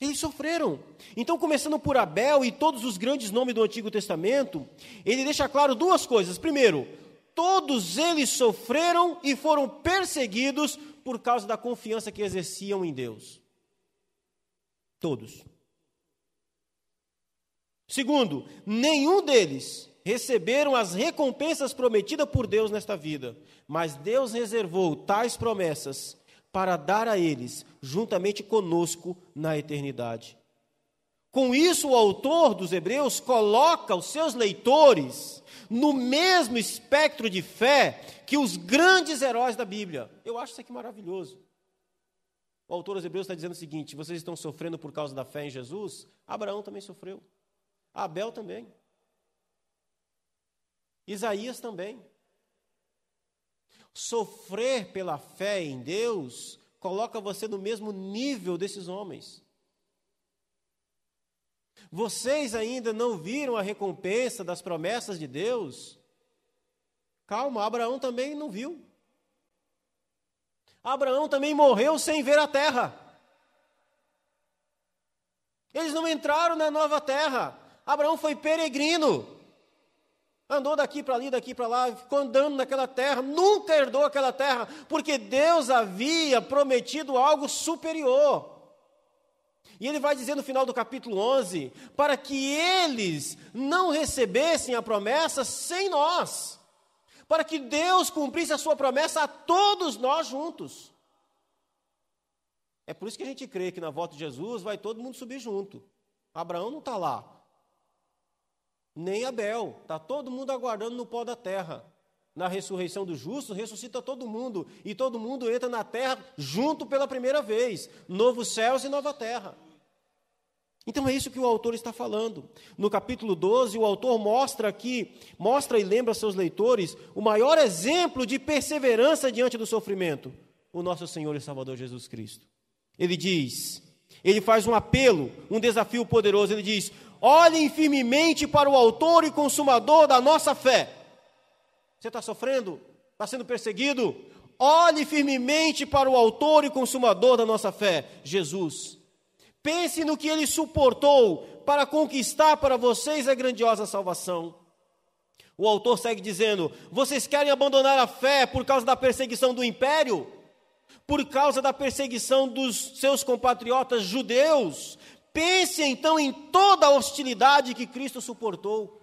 Eles sofreram. Então, começando por Abel e todos os grandes nomes do Antigo Testamento, ele deixa claro duas coisas. Primeiro, todos eles sofreram e foram perseguidos por causa da confiança que exerciam em Deus. Todos. Segundo, nenhum deles receberam as recompensas prometidas por Deus nesta vida, mas Deus reservou tais promessas para dar a eles, juntamente conosco, na eternidade. Com isso, o autor dos Hebreus coloca os seus leitores no mesmo espectro de fé que os grandes heróis da Bíblia. Eu acho isso aqui maravilhoso. O autor dos Hebreus está dizendo o seguinte: vocês estão sofrendo por causa da fé em Jesus? Abraão também sofreu. Abel também. Isaías também. Sofrer pela fé em Deus coloca você no mesmo nível desses homens. Vocês ainda não viram a recompensa das promessas de Deus? Calma, Abraão também não viu. Abraão também morreu sem ver a terra. Eles não entraram na nova terra. Abraão foi peregrino. Andou daqui para ali, daqui para lá, ficou andando naquela terra, nunca herdou aquela terra, porque Deus havia prometido algo superior. E ele vai dizer no final do capítulo 11: para que eles não recebessem a promessa sem nós, para que Deus cumprisse a sua promessa a todos nós juntos. É por isso que a gente crê que na volta de Jesus vai todo mundo subir junto. Abraão não está lá, nem Abel. Está todo mundo aguardando no pó da terra. Na ressurreição dos justos, ressuscita todo mundo. E todo mundo entra na terra junto pela primeira vez. Novos céus e nova terra. Então é isso que o autor está falando. No capítulo 12, o autor mostra aqui, mostra e lembra seus leitores o maior exemplo de perseverança diante do sofrimento, o nosso Senhor e Salvador Jesus Cristo. Ele diz, ele faz um apelo, um desafio poderoso, ele diz: Olhem firmemente para o Autor e Consumador da nossa fé. Você está sofrendo? Está sendo perseguido? Olhe firmemente para o Autor e Consumador da nossa fé, Jesus. Pense no que ele suportou para conquistar para vocês a grandiosa salvação. O autor segue dizendo: Vocês querem abandonar a fé por causa da perseguição do império? Por causa da perseguição dos seus compatriotas judeus? Pense então em toda a hostilidade que Cristo suportou.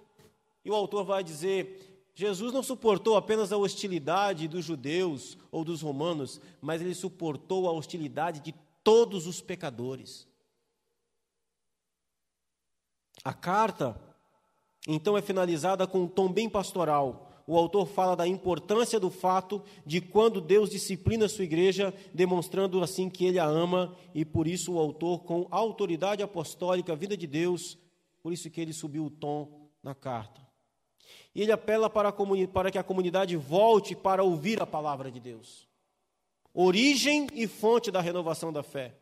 E o autor vai dizer: Jesus não suportou apenas a hostilidade dos judeus ou dos romanos, mas ele suportou a hostilidade de todos os pecadores. A carta, então, é finalizada com um tom bem pastoral o autor fala da importância do fato de quando Deus disciplina a sua igreja, demonstrando assim que ele a ama, e por isso o autor, com autoridade apostólica, a vida de Deus, por isso que ele subiu o tom na carta. E ele apela para, para que a comunidade volte para ouvir a palavra de Deus. Origem e fonte da renovação da fé.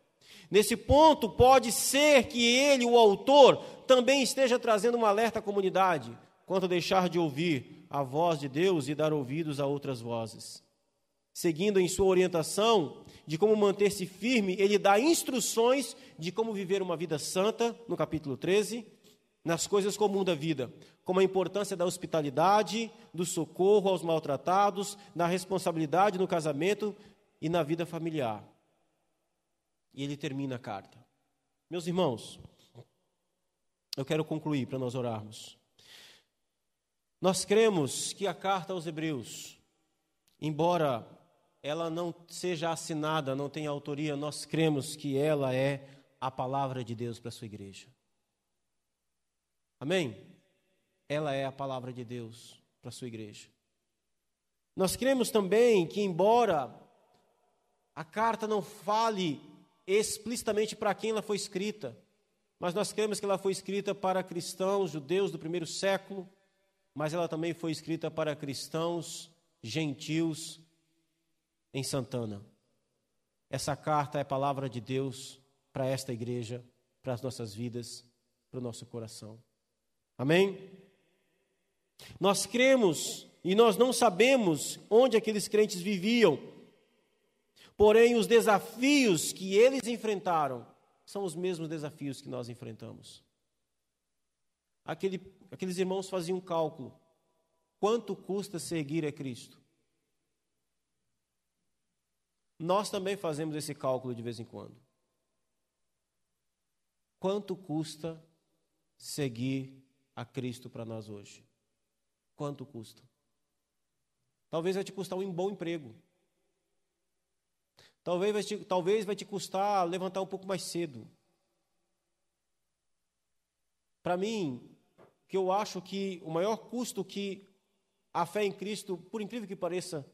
Nesse ponto, pode ser que ele, o autor, também esteja trazendo um alerta à comunidade quanto a deixar de ouvir a voz de Deus e dar ouvidos a outras vozes. Seguindo em sua orientação de como manter-se firme, ele dá instruções de como viver uma vida santa, no capítulo 13, nas coisas comuns da vida, como a importância da hospitalidade, do socorro aos maltratados, da responsabilidade no casamento e na vida familiar. E ele termina a carta. Meus irmãos, eu quero concluir para nós orarmos. Nós cremos que a carta aos Hebreus, embora ela não seja assinada, não tenha autoria, nós cremos que ela é a palavra de Deus para a sua igreja. Amém? Ela é a palavra de Deus para a sua igreja. Nós cremos também que, embora a carta não fale explicitamente para quem ela foi escrita, mas nós cremos que ela foi escrita para cristãos, judeus do primeiro século, mas ela também foi escrita para cristãos gentios em Santana. Essa carta é palavra de Deus para esta igreja, para as nossas vidas, para o nosso coração. Amém? Nós cremos e nós não sabemos onde aqueles crentes viviam, porém, os desafios que eles enfrentaram são os mesmos desafios que nós enfrentamos. Aquele, aqueles irmãos faziam um cálculo. Quanto custa seguir a Cristo? Nós também fazemos esse cálculo de vez em quando. Quanto custa seguir a Cristo para nós hoje? Quanto custa? Talvez vai te custar um bom emprego. Talvez vai te, talvez vai te custar levantar um pouco mais cedo. Para mim, que eu acho que o maior custo que a fé em Cristo, por incrível que pareça,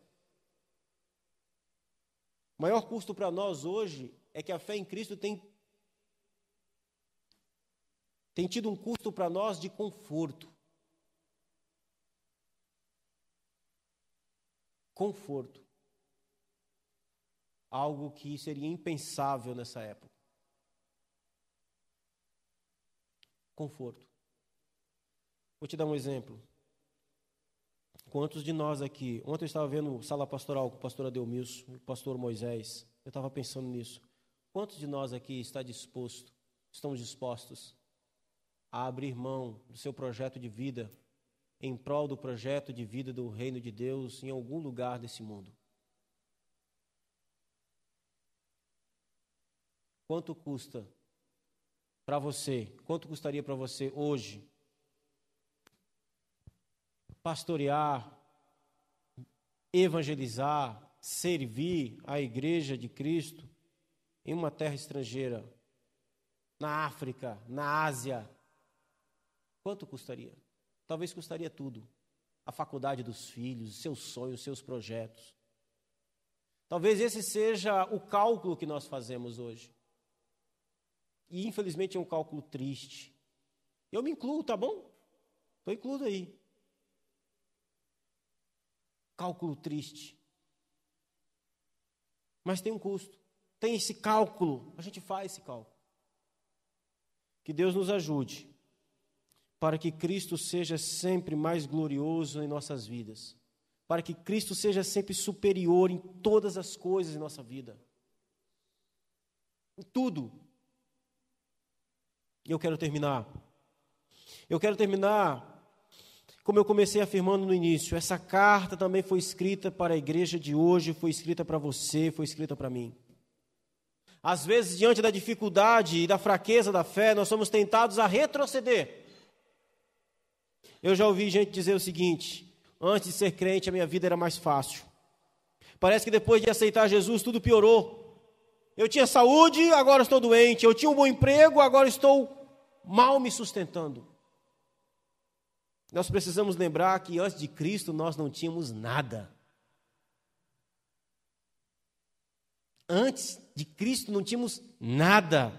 o maior custo para nós hoje é que a fé em Cristo tem, tem tido um custo para nós de conforto. Conforto. Algo que seria impensável nessa época. Conforto. Vou te dar um exemplo. Quantos de nós aqui, ontem eu estava vendo sala pastoral com o pastor Adelmilson o pastor Moisés, eu estava pensando nisso. Quantos de nós aqui está disposto, estamos dispostos a abrir mão do seu projeto de vida em prol do projeto de vida do reino de Deus em algum lugar desse mundo? Quanto custa para você? Quanto custaria para você hoje pastorear, evangelizar, servir a igreja de Cristo em uma terra estrangeira, na África, na Ásia, quanto custaria? Talvez custaria tudo. A faculdade dos filhos, seus sonhos, seus projetos. Talvez esse seja o cálculo que nós fazemos hoje. E infelizmente é um cálculo triste. Eu me incluo, tá bom? Estou incluído aí. Cálculo triste. Mas tem um custo. Tem esse cálculo. A gente faz esse cálculo. Que Deus nos ajude para que Cristo seja sempre mais glorioso em nossas vidas. Para que Cristo seja sempre superior em todas as coisas em nossa vida. Em tudo. E eu quero terminar. Eu quero terminar como eu comecei afirmando no início, essa carta também foi escrita para a igreja de hoje, foi escrita para você, foi escrita para mim. Às vezes, diante da dificuldade e da fraqueza da fé, nós somos tentados a retroceder. Eu já ouvi gente dizer o seguinte: antes de ser crente, a minha vida era mais fácil. Parece que depois de aceitar Jesus, tudo piorou. Eu tinha saúde, agora estou doente. Eu tinha um bom emprego, agora estou mal me sustentando. Nós precisamos lembrar que antes de Cristo nós não tínhamos nada. Antes de Cristo não tínhamos nada.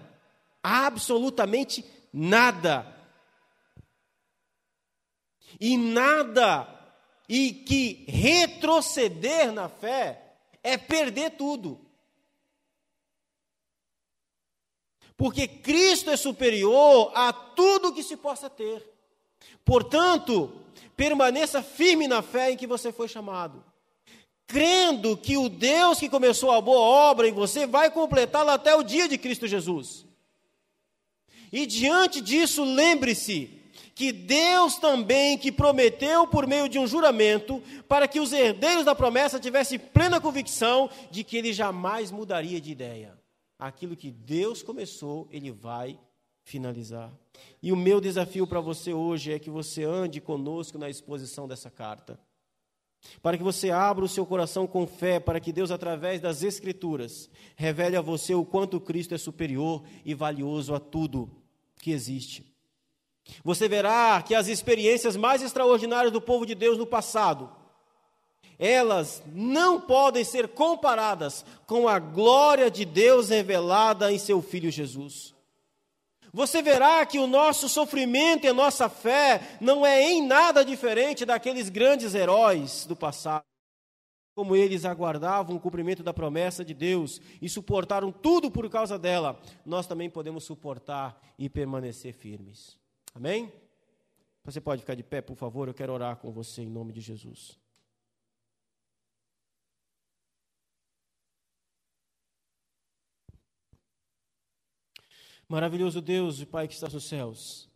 Absolutamente nada. E nada, e que retroceder na fé é perder tudo. Porque Cristo é superior a tudo que se possa ter. Portanto, permaneça firme na fé em que você foi chamado, crendo que o Deus que começou a boa obra em você vai completá-la até o dia de Cristo Jesus. E diante disso, lembre-se que Deus também que prometeu por meio de um juramento para que os herdeiros da promessa tivessem plena convicção de que ele jamais mudaria de ideia. Aquilo que Deus começou, ele vai finalizar. E o meu desafio para você hoje é que você ande conosco na exposição dessa carta. Para que você abra o seu coração com fé, para que Deus, através das Escrituras, revele a você o quanto Cristo é superior e valioso a tudo que existe. Você verá que as experiências mais extraordinárias do povo de Deus no passado, elas não podem ser comparadas com a glória de Deus revelada em seu Filho Jesus. Você verá que o nosso sofrimento e a nossa fé não é em nada diferente daqueles grandes heróis do passado. Como eles aguardavam o cumprimento da promessa de Deus e suportaram tudo por causa dela, nós também podemos suportar e permanecer firmes. Amém? Você pode ficar de pé, por favor? Eu quero orar com você em nome de Jesus. Maravilhoso Deus e Pai que está nos céus.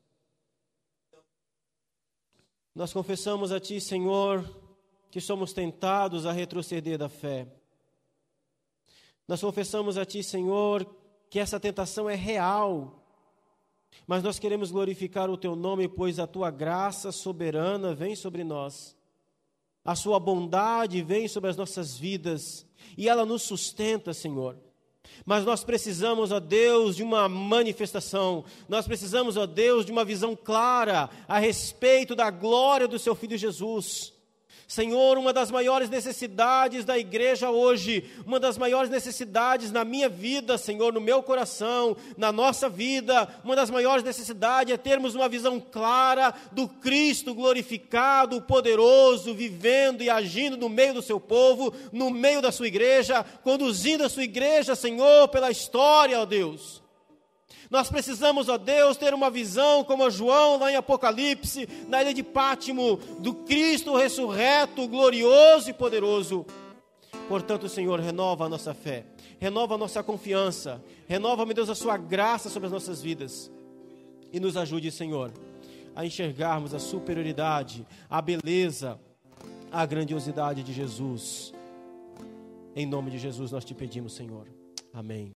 Nós confessamos a Ti, Senhor, que somos tentados a retroceder da fé. Nós confessamos a Ti, Senhor, que essa tentação é real. Mas nós queremos glorificar o Teu nome, pois a Tua graça soberana vem sobre nós. A Sua bondade vem sobre as nossas vidas e ela nos sustenta, Senhor. Mas nós precisamos, ó Deus, de uma manifestação, nós precisamos, ó Deus, de uma visão clara a respeito da glória do Seu Filho Jesus. Senhor, uma das maiores necessidades da igreja hoje, uma das maiores necessidades na minha vida, Senhor, no meu coração, na nossa vida, uma das maiores necessidades é termos uma visão clara do Cristo glorificado, poderoso, vivendo e agindo no meio do seu povo, no meio da sua igreja, conduzindo a sua igreja, Senhor, pela história, ó Deus. Nós precisamos, ó Deus, ter uma visão como a João lá em Apocalipse, na ilha de Pátimo, do Cristo ressurreto, glorioso e poderoso. Portanto, Senhor, renova a nossa fé, renova a nossa confiança, renova, meu Deus, a sua graça sobre as nossas vidas. E nos ajude, Senhor, a enxergarmos a superioridade, a beleza, a grandiosidade de Jesus. Em nome de Jesus nós te pedimos, Senhor. Amém.